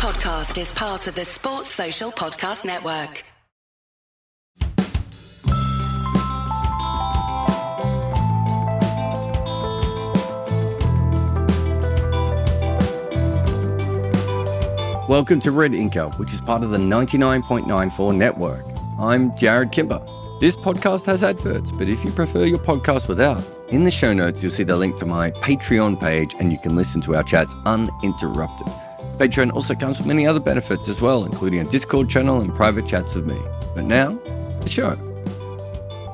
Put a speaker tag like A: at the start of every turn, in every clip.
A: podcast is part of the Sports Social Podcast Network.
B: Welcome to Red Inker, which is part of the 99.94 network. I'm Jarrod Kimber. This podcast has adverts, but if you prefer your podcast without, in the show notes you'll see the link to my Patreon page and you can listen to our chats uninterrupted. Patreon also comes with many other benefits as well, including a Discord channel and private chats with me. But now, the show.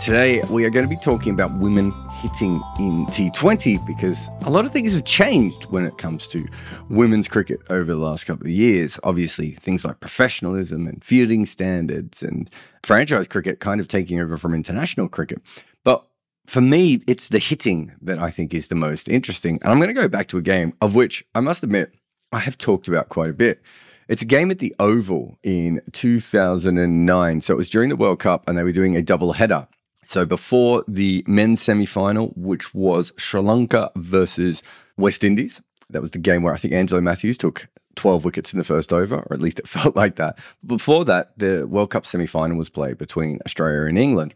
B: Today, we are going to be talking about women hitting in T20 because a lot of things have changed when it comes to women's cricket over the last couple of years. Obviously, things like professionalism and fielding standards and franchise cricket kind of taking over from international cricket. But for me, it's the hitting that I think is the most interesting. And I'm going to go back to a game of which I must admit I have talked about quite a bit. It's a game at the Oval in 2009. So it was during the World Cup and they were doing a double header. So before the men's semi-final, which was Sri Lanka versus West Indies, that was the game where I think Angelo Mathews took 12 wickets in the first over, or at least it felt like that. Before that, the World Cup semi-final was played between Australia and England.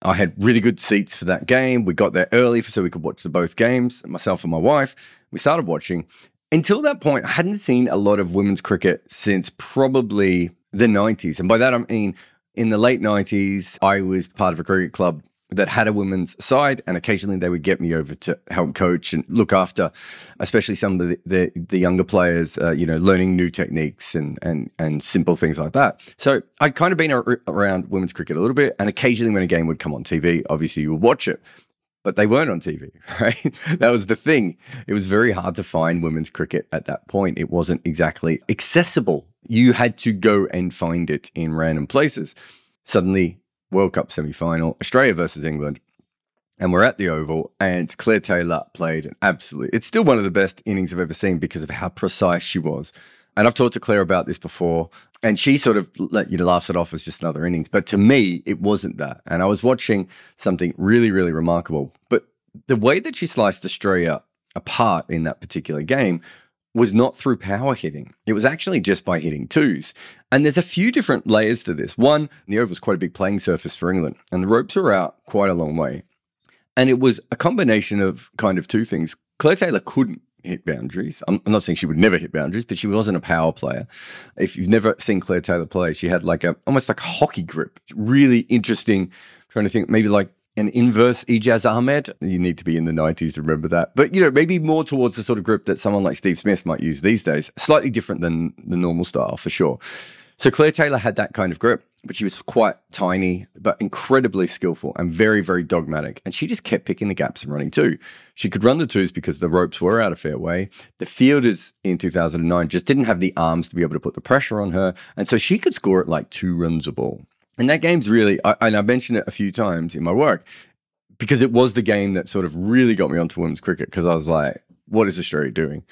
B: I had really good seats for that game. We got there early so we could watch the both games. Myself and my wife, we started watching. Until that point, I hadn't seen a lot of women's cricket since probably the 90s. And by that, I mean in the late 90s, I was part of a cricket club that had a women's side, and occasionally they would get me over to help coach and look after, especially some of the the, the younger players, uh, you know, learning new techniques and and and simple things like that. So I'd kind of been ar- around women's cricket a little bit, and occasionally when a game would come on TV, obviously you would watch it. But they weren't on TV, right? that was the thing. It was very hard to find women's cricket at that point. It wasn't exactly accessible you had to go and find it in random places. Suddenly, World Cup semi final, Australia versus England. And we're at the Oval, and Claire Taylor played an absolutely, it's still one of the best innings I've ever seen because of how precise she was. And I've talked to Claire about this before, and she sort of let you know, laughs it off as just another innings. But to me, it wasn't that. And I was watching something really, really remarkable. But the way that she sliced Australia apart in that particular game was not through power hitting. It was actually just by hitting twos. And there's a few different layers to this. One, the Oval was quite a big playing surface for England, and the ropes are out quite a long way. And it was a combination of kind of two things. Claire Taylor couldn't hit boundaries. I'm, I'm not saying she would never hit boundaries, but she wasn't a power player. If you've never seen Claire Taylor play, she had like a almost like a hockey grip. Really interesting. I'm trying to think, maybe like an inverse Ijaz Ahmed. You need to be in the 90s to remember that. But, you know, maybe more towards the sort of grip that someone like Steve Smith might use these days. Slightly different than the normal style, for sure. So Claire Taylor had that kind of grip, but she was quite tiny, but incredibly skillful and very, very dogmatic. And she just kept picking the gaps and running two. She could run the twos because the ropes were out of fair way. The fielders in 2009 just didn't have the arms to be able to put the pressure on her. And so she could score at like two runs a ball. And that game's really, I, and I mentioned it a few times in my work because it was the game that sort of really got me onto women's cricket because I was like, what is Australia doing?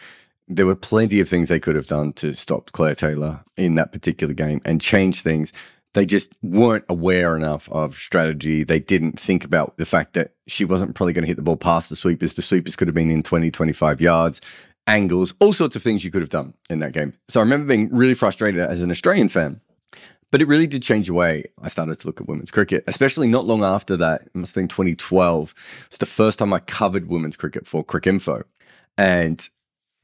B: There were plenty of things they could have done to stop Claire Taylor in that particular game and change things. They just weren't aware enough of strategy. They didn't think about the fact that she wasn't probably going to hit the ball past the sweepers. The sweepers could have been in 20, 25 yards, angles, all sorts of things you could have done in that game. So I remember being really frustrated as an Australian fan but it really did change the way I started to look at women's cricket, especially not long after that. It must have been 2012. It was the first time I covered women's cricket for Cricinfo. And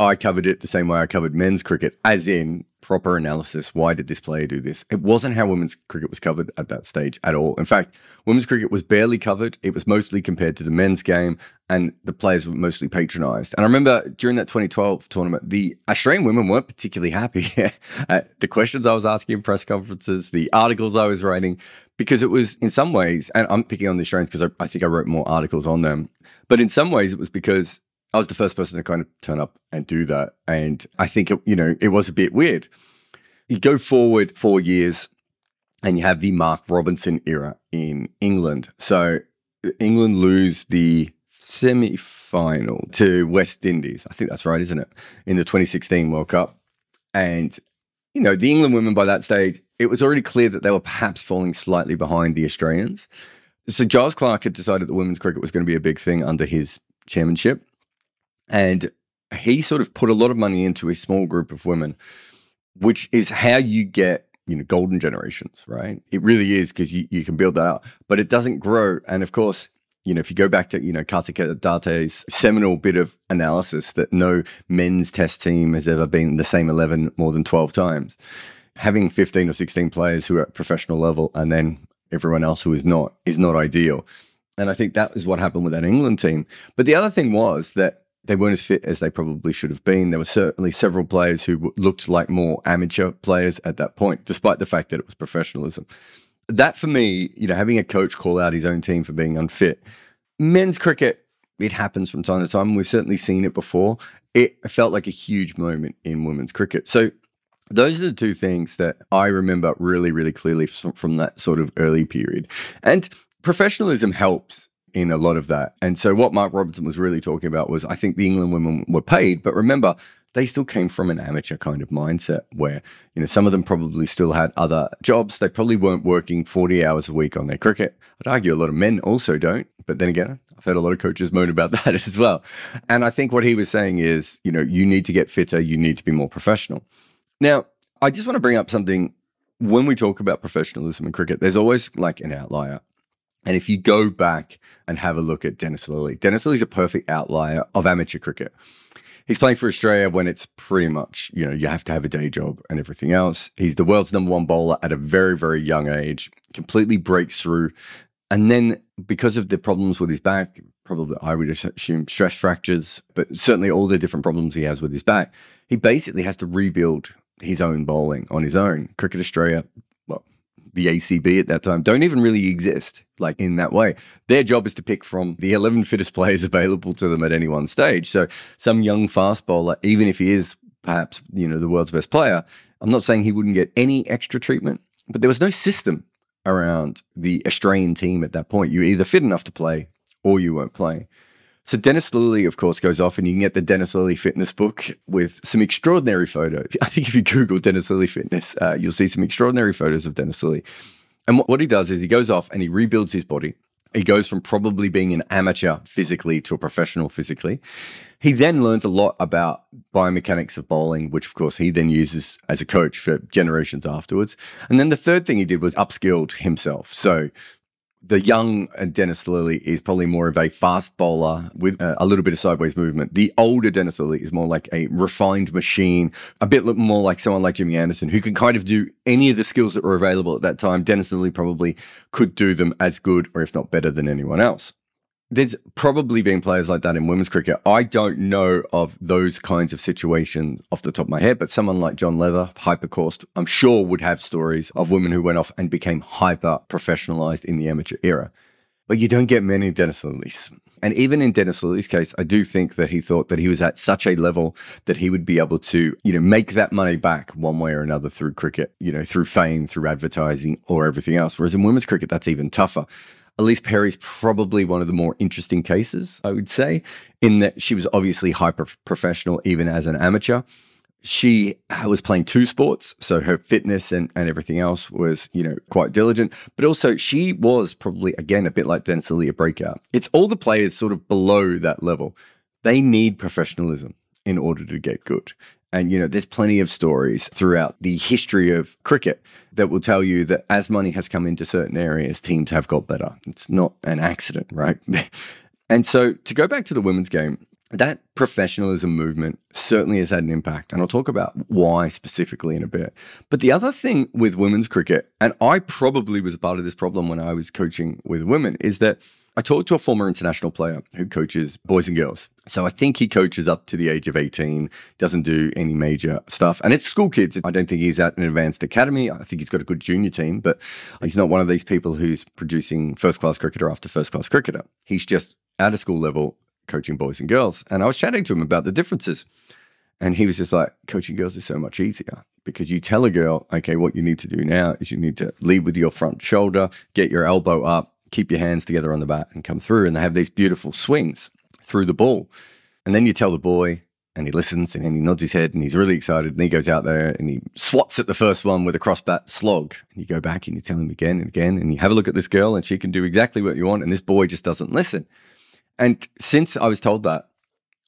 B: I covered it the same way I covered men's cricket, as in proper analysis. Why did this player do this? It wasn't how women's cricket was covered at that stage at all. In fact, women's cricket was barely covered. It was mostly compared to the men's game, and the players were mostly patronized. And I remember during that 2012 tournament, the Australian women weren't particularly happy. At the questions I was asking in press conferences, the articles I was writing, because it was in some ways, and I'm picking on the Australians because I, I think I wrote more articles on them, but in some ways it was because I was the first person to kind of turn up and do that. And I think, it, you know, it was a bit weird. You go forward four years and you have the Mark Robinson era in England. So England lose the semi final to West Indies. I think that's right, isn't it? In the 2016 World Cup. And, you know, the England women by that stage, it was already clear that they were perhaps falling slightly behind the Australians. So Giles Clarke had decided that women's cricket was going to be a big thing under his chairmanship. And he sort of put a lot of money into a small group of women which is how you get you know golden generations, right? It really is because you, you can build that up, but it doesn't grow. And of course, you know, if you go back to, you know, Kartik Date's seminal bit of analysis that no men's test team has ever been the same 11 more than 12 times, having 15 or 16 players who are at professional level and then everyone else who is not is not ideal. And I think that is what happened with that England team. But the other thing was that they weren't as fit as they probably should have been. There were certainly several players who looked like more amateur players at that point, despite the fact that it was professionalism that for me, you know, having a coach call out his own team for being unfit, men's cricket, it happens from time to time. We've certainly seen it before. It felt like a huge moment in women's cricket. So those are the two things that I remember really, really clearly from, that sort of early period. And professionalism helps in a lot of that. And so what Mark Robinson was really talking about was I think the England women were paid, but remember, they still came from an amateur kind of mindset where, you know, some of them probably still had other jobs. They probably weren't working 40 hours a week on their cricket. I'd argue a lot of men also don't. But then again, I've heard a lot of coaches moan about that as well. And I think what he was saying is, you know, you need to get fitter, you need to be more professional. Now, I just want to bring up something when we talk about professionalism in cricket, there's always like an outlier. And if you go back and have a look at Dennis Lillee, Dennis Lillee's a perfect outlier of amateur cricket he's playing for Australia when it's pretty much, you know, you have to have a day job and everything else. He's the world's number one bowler at a very, very young age, completely breaks through. And then because of the problems with his back, probably I would assume stress fractures, but certainly all the different problems he has with his back, he basically has to rebuild his own bowling on his own. Cricket Australia the ACB at that time don't even really exist like in that way. Their job is to pick from the 11 fittest players available to them at any one stage. So some young fast bowler, even if he is perhaps, you know, the world's best player, I'm not saying he wouldn't get any extra treatment, but there was no system around the Australian team at that point. You either fit enough to play or you weren't playing. So Dennis Lillee, of course, goes off, and you can get the Dennis Lillee fitness book with some extraordinary photos. I think if you Google Dennis Lillee fitness, uh, you'll see some extraordinary photos of Dennis Lillee. And what, what he does is he goes off and he rebuilds his body. He goes from probably being an amateur physically to a professional physically. He then learns a lot about biomechanics of bowling, which of course he then uses as a coach for generations afterwards. And then the third thing he did was upskilled himself. So the young uh, Dennis Lillee is probably more of a fast bowler with uh, a, little bit of sideways movement. The older Dennis Lillee is more like a refined machine, a bit more like someone like Jimmy Anderson, who can kind of do any of the skills that were available at that time. Dennis Lillee probably could do them as good or if not better than anyone else. There's probably been players like that in women's cricket. I don't know of those kinds of situations off the top of my head, but someone like John Leather, Hypercourse, I'm sure would have stories of women who went off and became hyper professionalized in the amateur era. But you don't get many Dennis Lillees. And even in Dennis Lillee's case, I do think that he thought that he was at such a level that he would be able to, you know, make that money back one way or another through cricket, you know, through fame, through advertising, or everything else. Whereas in women's cricket, that's even tougher. Ellyse Perry's probably one of the more interesting cases, I would say, in that she was obviously hyper professional even as an amateur. She was playing two sports, so her fitness and, and everything else was, you know, quite diligent. But also, she was probably, again, a bit like Dennis a breakout. It's all the players sort of below that level. They need professionalism in order to get good. And, you know, there's plenty of stories throughout the history of cricket that will tell you that as money has come into certain areas, teams have got better. It's not an accident, right? and so to go back to the women's game, that professionalism movement certainly has had an impact. And I'll talk about why specifically in a bit. But the other thing with women's cricket, and I probably was part of this problem when I was coaching with women, is that I talked to a former international player who coaches boys and girls. So I think he coaches up to the age of 18, doesn't do any major stuff. And it's school kids. I don't think he's at an advanced academy. I think he's got a good junior team, but he's not one of these people who's producing first class cricketer after first class cricketer. He's just at a school level coaching boys and girls. And I was chatting to him about the differences. And he was just like, coaching girls is so much easier because you tell a girl, okay, what you need to do now is you need to lead with your front shoulder, get your elbow up, keep your hands together on the bat and come through. And they have these beautiful swings through the ball. And then you tell the boy, and he listens and then he nods his head and he's really excited. And he goes out there and he swats at the first one with a crossbat slog. And you go back and you tell him again and again. And you have a look at this girl and she can do exactly what you want. And this boy just doesn't listen. And since I was told that,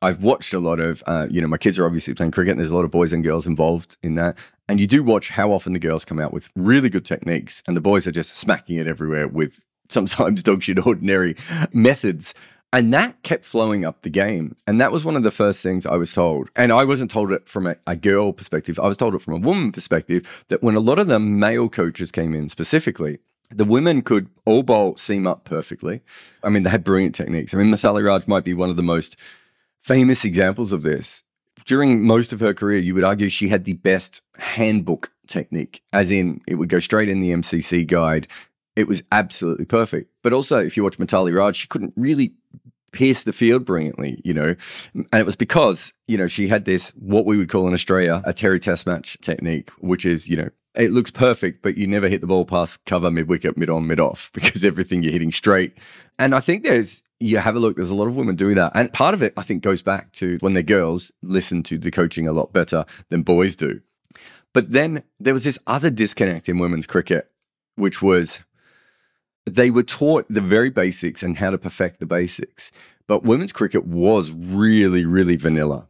B: I've watched a lot of, uh, you know, my kids are obviously playing cricket and there's a lot of boys and girls involved in that. And you do watch how often the girls come out with really good techniques and the boys are just smacking it everywhere with sometimes dog shit ordinary methods. And that kept flowing up the game. And that was one of the first things I was told. And I wasn't told it from a, a, girl perspective, I was told it from a woman perspective that when a lot of the male coaches came in specifically, the women could all bowl seam up perfectly. I mean, they had brilliant techniques. I mean, Mithali Raj might be one of the most famous examples of this. During most of her career, you would argue she had the best handbook technique, as in it would go straight in the MCC guide. It was absolutely perfect. But also, if you watch Mithali Raj, she couldn't really pierce the field brilliantly, you know. And it was because, you know, she had this, what we would call in Australia, a Terry Test match technique, which is, you know, it looks perfect, but you never hit the ball past cover, mid wicket, mid on, mid off, because everything you're hitting straight. And I think there's, you have a look, there's a lot of women doing that. And part of it, I think, goes back to when they're girls, listen to the coaching a lot better than boys do. But then there was this other disconnect in women's cricket, which was they were taught the very basics and how to perfect the basics. But women's cricket was really, really vanilla.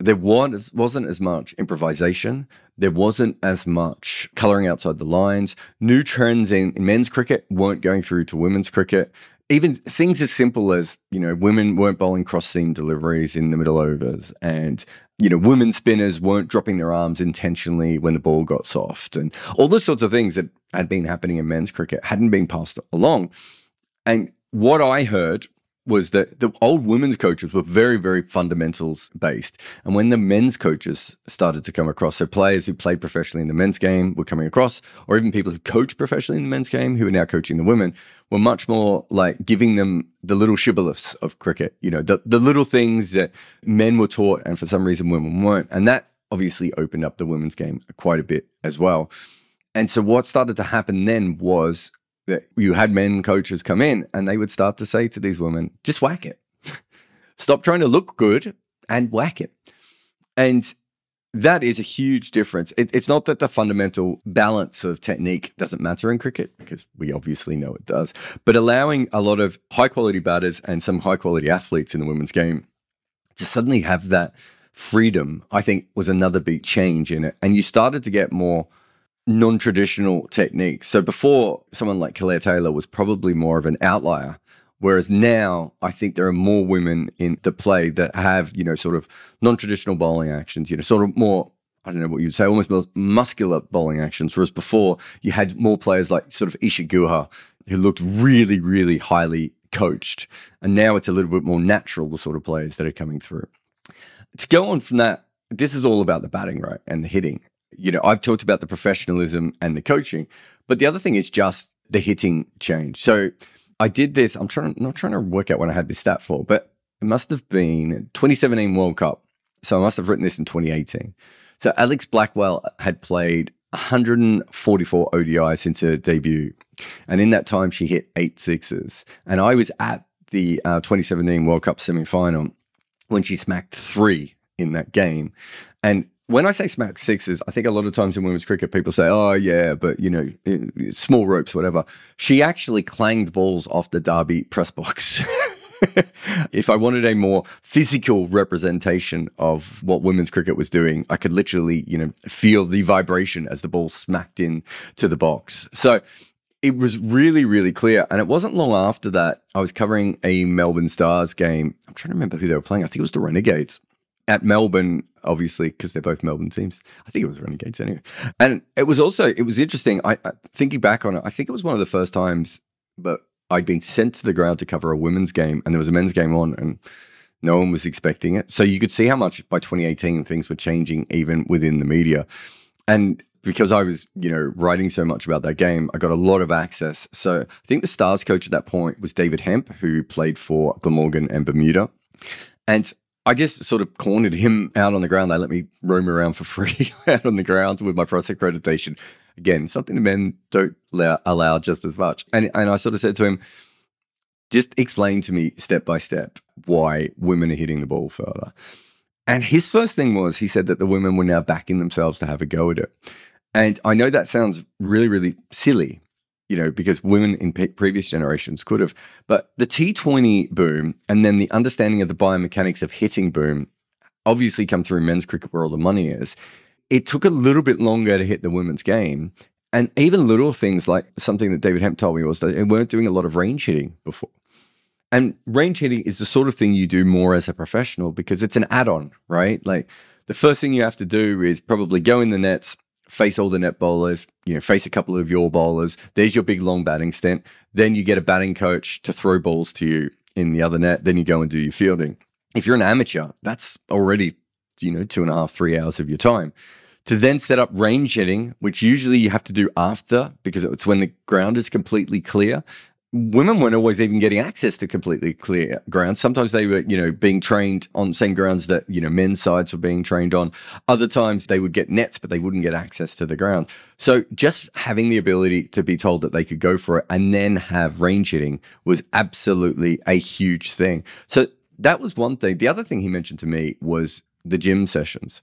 B: There was, wasn't as much improvisation. There wasn't as much colouring outside the lines. New trends in, in men's cricket weren't going through to women's cricket even things as simple as you know women weren't bowling cross seam deliveries in the middle overs and you know women spinners weren't dropping their arms intentionally when the ball got soft and all those sorts of things that had been happening in men's cricket hadn't been passed along. And what i heard was that the old women's coaches were very, very fundamentals based. And when the men's coaches started to come across, so players who played professionally in the men's game were coming across, or even people who coach professionally in the men's game who are now coaching the women, were much more like giving them the little shibboleths of cricket, you know, the, the little things that men were taught and for some reason women weren't. And that obviously opened up the women's game quite a bit as well. And so what started to happen then was that you had men coaches come in and they would start to say to these women, just whack it. Stop trying to look good and whack it. And that is a huge difference. It, it's not that the fundamental balance of technique doesn't matter in cricket, because we obviously know it does, but allowing a lot of high quality batters and some high quality athletes in the women's game to suddenly have that freedom, I think was another big change in it. And you started to get more non-traditional techniques. So before someone like Claire Taylor was probably more of an outlier. Whereas now, I think there are more women in the play that have, you know, sort of non-traditional bowling actions, you know, sort of more, I don't know what you'd say, almost more muscular bowling actions. Whereas before, you had more players like sort of Isa Guha, who looked really, really highly coached. And now it's a little bit more natural, the sort of players that are coming through. To go on from that, this is all about the batting, right? And the hitting you know, I've talked about the professionalism and the coaching, but the other thing is just the hitting change. So I did this. I'm trying, not trying to work out when I had this stat for, but it must have been 2017 World Cup. So I must have written this in 2018. So Alex Blackwell had played 144 ODIs since her debut. And in that time, she hit eight sixes. And I was at the uh, 2017 World Cup semi final when she smacked three in that game. And when I say smack sixes, I think a lot of times in women's cricket, people say, oh, yeah, but, you know, small ropes, whatever. She actually clanged balls off the Derby press box. if I wanted a more physical representation of what women's cricket was doing, I could literally, you know, feel the vibration as the ball smacked in to the box. So it was really, really clear. And it wasn't long after that I was covering a Melbourne Stars game. I'm trying to remember who they were playing. I think it was the Renegades at Melbourne, obviously, because they're both Melbourne teams. I think it was Renegades anyway. And it was also it was interesting. I, I, thinking back on it, I think it was one of the first times, but I'd been sent to the ground to cover a women's game, and there was a men's game on, and no one was expecting it. So you could see how much by 2018 things were changing even within the media, and. Because I was, you know, writing so much about that game, I got a lot of access. So I think the Stars coach at that point was David Hemp, who played for Glamorgan and Bermuda. And I just sort of cornered him out on the ground. They let me roam around for free out on the ground with my press accreditation. Again, something the men don't allow, allow just as much. And, and I sort of said to him, just explain to me step by step why women are hitting the ball further. And his first thing was he said that the women were now backing themselves to have a go at it. And I know that sounds really, really silly, you know, because women in pe- previous generations could have. But the T20 boom and then the understanding of the biomechanics of hitting boom obviously come through men's cricket where all the money is. It took a little bit longer to hit the women's game. And even little things like something that David Hemp told me was that they weren't doing a lot of range hitting before. And range hitting is the sort of thing you do more as a professional because it's an add on, right? Like the first thing you have to do is probably go in the nets, face all the net bowlers, you know, face a couple of your bowlers. There's your big long batting stint. Then you get a batting coach to throw balls to you in the other net. Then you go and do your fielding. If you're an amateur, that's already, you know, two and a half, three hours of your time. To then set up range hitting, which usually you have to do after because it's when the ground is completely clear women weren't always even getting access to completely clear grounds. Sometimes they were, you know, being trained on same grounds that, you know, men's sides were being trained on. Other times they would get nets, but they wouldn't get access to the ground. So just having the ability to be told that they could go for it and then have range hitting was absolutely a huge thing. So that was one thing. The other thing he mentioned to me was the gym sessions.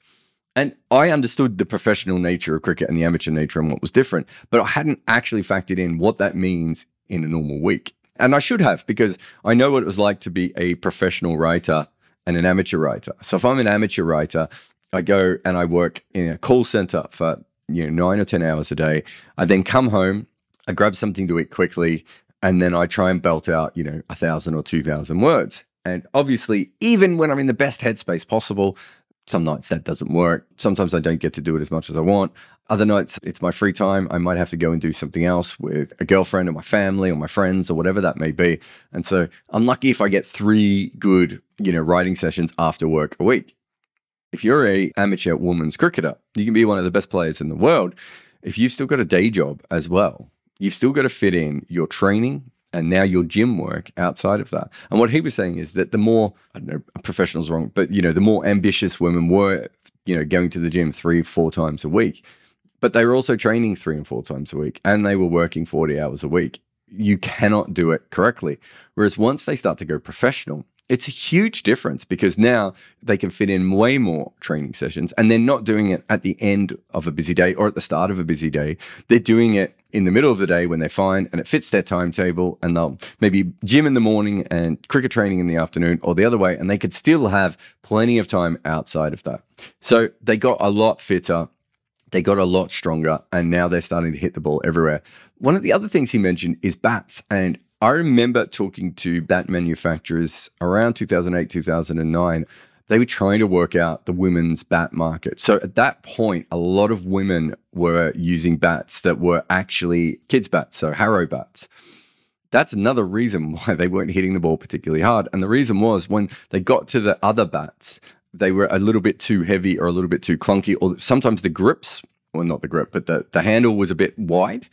B: And I understood the professional nature of cricket and the amateur nature and what was different, but I hadn't actually factored in what that means in a normal week. And I should have because I know what it was like to be a professional writer and an amateur writer. So if I'm an amateur writer, I go and I work in a call center for you know nine or ten hours a day. I then come home, I grab something to eat quickly, and then I try and belt out you know a thousand or two thousand words. And obviously, even when I'm in the best headspace possible, some nights that doesn't work. Sometimes I don't get to do it as much as I want. Other nights it's my free time. I might have to go and do something else with a girlfriend or my family or my friends or whatever that may be. And so I'm lucky if I get three good, you know, writing sessions after work a week. If you're a amateur women's cricketer, you can be one of the best players in the world. If you've still got a day job as well, you've still got to fit in your training, and now your gym work outside of that. And what he was saying is that the more I don't know, professionals wrong, but you know, the more ambitious women were, you know, going to the gym three, four times a week, but they were also training three and four times a week, and they were working forty hours a week. You cannot do it correctly. Whereas once they start to go professional, it's a huge difference because now they can fit in way more training sessions and they're not doing it at the end of a busy day or at the start of a busy day. They're doing it in the middle of the day when they're fine and it fits their timetable and they'll maybe gym in the morning and cricket training in the afternoon or the other way and they could still have plenty of time outside of that. So they got a lot fitter they got a lot stronger and now they're starting to hit the ball everywhere. One of the other things he mentioned is bats. And I remember talking to bat manufacturers around 2008, 2009. They were trying to work out the women's bat market. So at that point, a lot of women were using bats that were actually kids' bats, so Harrow bats. That's another reason why they weren't hitting the ball particularly hard. And the reason was when they got to the other bats, they were a little bit too heavy or a little bit too clunky, or sometimes the grips, well, not the grip, but the, the handle was a bit wide.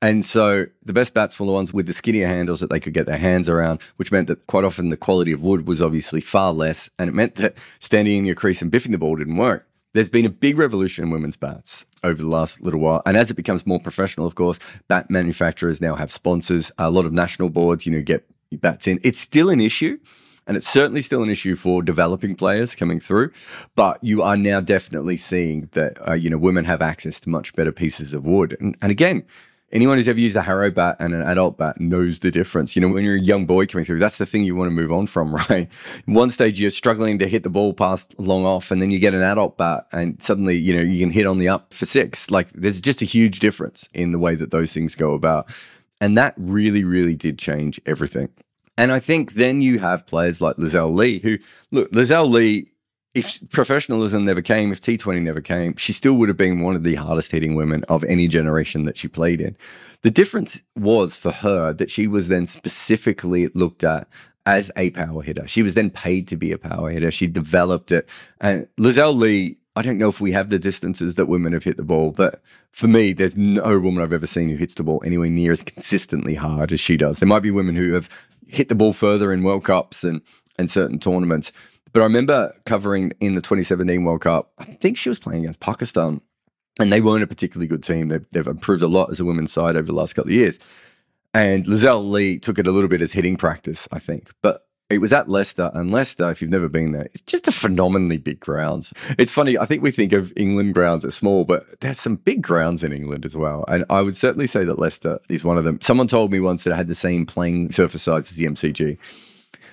B: And so the best bats were the ones with the skinnier handles that they could get their hands around, which meant that quite often the quality of wood was obviously far less. And it meant that standing in your crease and biffing the ball didn't work. There's been a big revolution in women's bats over the last little while. And as it becomes more professional, of course, bat manufacturers now have sponsors. A lot of national boards, you know, get bats in. It's still an issue. And it's certainly still an issue for developing players coming through, but you are now definitely seeing that uh, you know women have access to much better pieces of wood. And, and again, anyone who's ever used a Harrow bat and an adult bat knows the difference. You know, when you're a young boy coming through, that's the thing you want to move on from, right? One stage you're struggling to hit the ball past long off, and then you get an adult bat, and suddenly, you know, you can hit on the up for six. Like there's just a huge difference in the way that those things go about. And that really, really did change everything. And I think then you have players like Lizelle Lee, who look, Lizelle Lee if professionalism never came, if T20 never came, she still would have been one of the hardest hitting women of any generation that she played in. The difference was for her that she was then specifically looked at as a power hitter. She was then paid to be a power hitter. She developed it. And Lizelle Lee, I don't know if we have the distances that women have hit the ball, but for me, there's no woman I've ever seen who hits the ball anywhere near as consistently hard as she does. There might be women who have hit the ball further in World Cups and, and certain tournaments, but I remember covering in the 2017 World Cup, I think she was playing against Pakistan, and they weren't a particularly good team. They've, they've improved a lot as a women's side over the last couple of years. And Lizelle Lee took it a little bit as hitting practice, I think. But It was at Leicester, and Leicester, if you've never been there, it's just a phenomenally big ground. It's funny, I think we think of England grounds as small, but there's some big grounds in England as well. And I would certainly say that Leicester is one of them. Someone told me once that it had the same playing surface size as the MCG.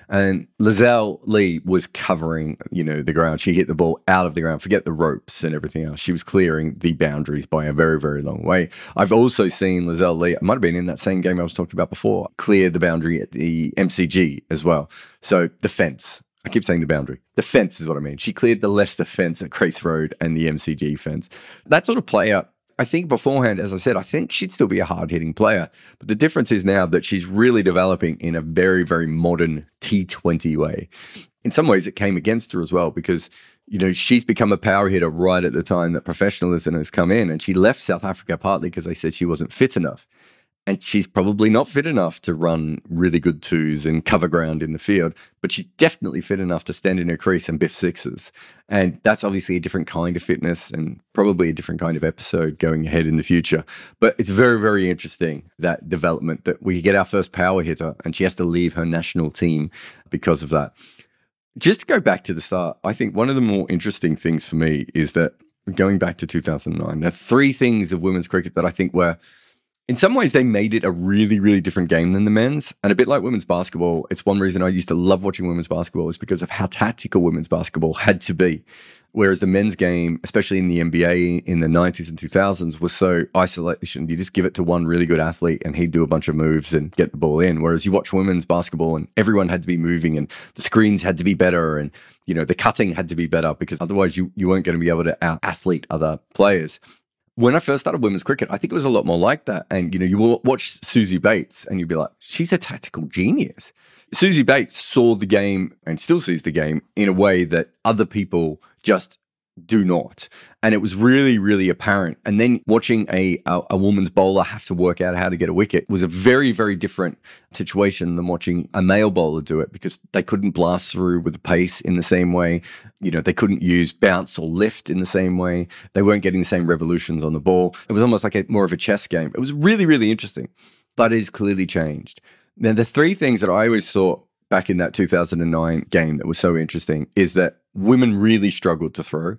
B: And Lizelle Lee was covering, you know, the ground. She hit the ball out of the ground. Forget the ropes and everything else. She was clearing the boundaries by a very, very long way. I've also seen Lizelle Lee, I might have been in that same game I was talking about before, clear the boundary at the MCG as well. So the fence. I keep saying the boundary. The fence is what I mean. She cleared the Leicester fence at Grace Road and the MCG fence. That sort of player I think beforehand, as I said, I think she'd still be a hard hitting player. But the difference is now that she's really developing in a very, very modern T20 way. In some ways, it came against her as well because, you know, she's become a power hitter right at the time that professionalism has come in. And she left South Africa partly because they said she wasn't fit enough and she's probably not fit enough to run really good twos and cover ground in the field, but she's definitely fit enough to stand in her crease and biff sixes. And that's obviously a different kind of fitness and probably a different kind of episode going ahead in the future. But it's very, very interesting that development that we get our first power hitter and she has to leave her national team because of that. Just to go back to the start, I think one of the more interesting things for me is that going back to 2009, there are three things of women's cricket that I think were in some ways, they made it a really, really different game than the men's. And a bit like women's basketball, it's one reason I used to love watching women's basketball is because of how tactical women's basketball had to be. Whereas the men's game, especially in the NBA in the 90s and 2000s, was so isolation. You just give it to one really good athlete and he'd do a bunch of moves and get the ball in. Whereas you watch women's basketball and everyone had to be moving and the screens had to be better and, you know, the cutting had to be better because otherwise you, you weren't going to be able to out athlete other players when I first started women's cricket, I think it was a lot more like that. And you know, you watch Suzie Bates, and you'd be like, she's a tactical genius. Suzie Bates saw the game and still sees the game in a way that other people just do not. And it was really, really apparent. And then watching a, a, a woman's bowler have to work out how to get a wicket was a very, very different situation than watching a male bowler do it because they couldn't blast through with the pace in the same way. You know, they couldn't use bounce or lift in the same way. They weren't getting the same revolutions on the ball. It was almost like a more of a chess game. It was really, really interesting, but it has clearly changed. Now, the three things that I always saw back in that 2009 game that was so interesting is that women really struggled to throw.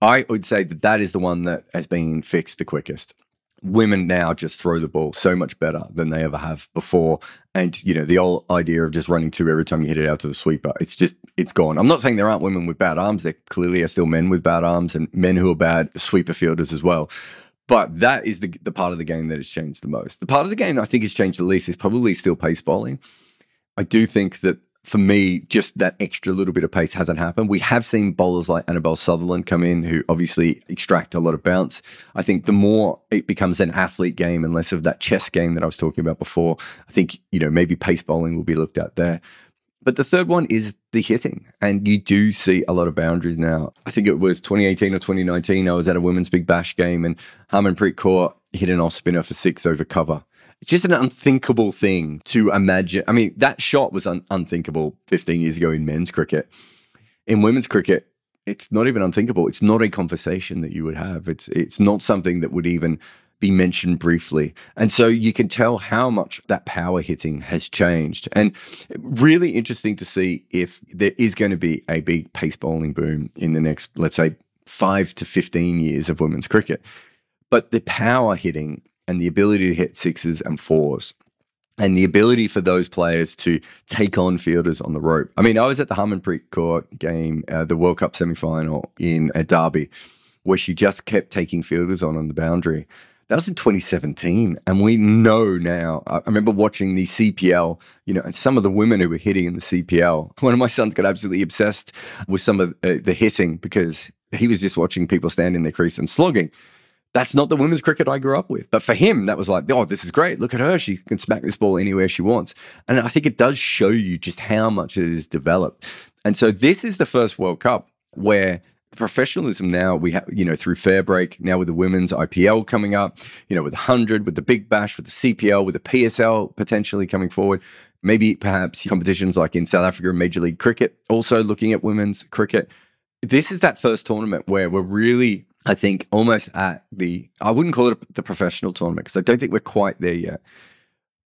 B: I would say that that is the one that has been fixed the quickest. Women now just throw the ball so much better than they ever have before. And, you know, the old idea of just running two every time you hit it out to the sweeper, it's just, it's gone. I'm not saying there aren't women with bad arms. There clearly are still men with bad arms and men who are bad sweeper fielders as well. But that is the, the part of the game that has changed the most. The part of the game I think has changed the least is probably still pace bowling. I do think that for me, just that extra little bit of pace hasn't happened. We have seen bowlers like Annabel Sutherland come in who obviously extract a lot of bounce. I think the more it becomes an athlete game and less of that chess game that I was talking about before, I think, you know, maybe pace bowling will be looked at there. But the third one is the hitting. And you do see a lot of boundaries now. I think it was 2018 or 2019. I was at a women's big bash game and Harmanpreet Kaur hit an off spinner for six over cover it's just an unthinkable thing to imagine. I mean, that shot was un- unthinkable 15 years ago in men's cricket. In women's cricket, it's not even unthinkable. It's not a conversation that you would have. It's it's not something that would even be mentioned briefly. And so you can tell how much that power hitting has changed. And really interesting to see if there is going to be a big pace bowling boom in the next, let's say, five to 15 years of women's cricket. But the power hitting and the ability to hit sixes and fours and the ability for those players to take on fielders on the rope. I mean, I was at the Harmanpreet Kaur game, uh, the World Cup semi final in a Derby, where she just kept taking fielders on on the boundary. That was in 2017, and we know now. I remember watching the CPL, you know, and some of the women who were hitting in the CPL. One of my sons got absolutely obsessed with some of uh, the hitting because he was just watching people stand in their crease and slogging that's not the women's cricket I grew up with. But for him, that was like, oh, this is great. Look at her. She can smack this ball anywhere she wants. And I think it does show you just how much it is developed. And so this is the first World Cup where professionalism now we have you know through FairBreak now with the women's IPL coming up you know with the 100 with the Big Bash with the CPL with the PSL potentially coming forward maybe perhaps competitions like in South Africa Major League Cricket also looking at women's cricket this is that first tournament where we're really I think almost at the I wouldn't call it the professional tournament because I don't think we're quite there yet.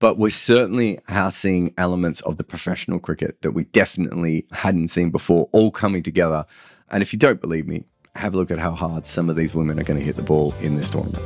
B: but we're certainly are seeing elements of the professional cricket that we definitely hadn't seen before all coming together. And if you don't believe me, have a look at how hard some of these women are going to hit the ball in this tournament.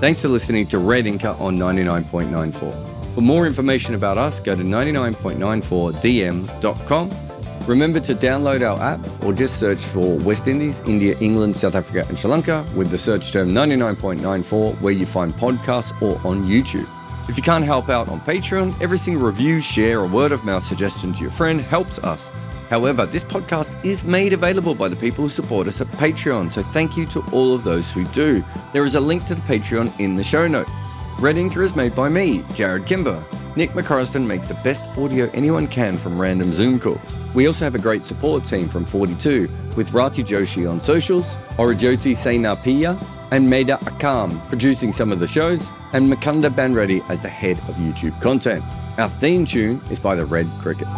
B: Thanks for listening to Red Inker on 99.94. For more information about us, go to 99.94dm.com. Remember to download our app or just search for West Indies, India, England, South Africa, and Sri Lanka with the search term 99.94 where you find podcasts or on YouTube. If you can't help out on Patreon, every single review, share, or word of mouth suggestion to your friend helps us. However, this podcast is made available by the people who support us at Patreon, so thank you to all of those who do. There is a link to the Patreon in the show notes. Red Inker is made by me, Jarrod Kimber. Nick McCorriston makes the best audio anyone can from random Zoom calls. We also have a great support team from 42 with Rati Joshi on socials, Orajoti Senapiya, and Maida Akam producing some of the shows, and Makunda Banreddy as the head of YouTube content. Our theme tune is by the Red Cricket.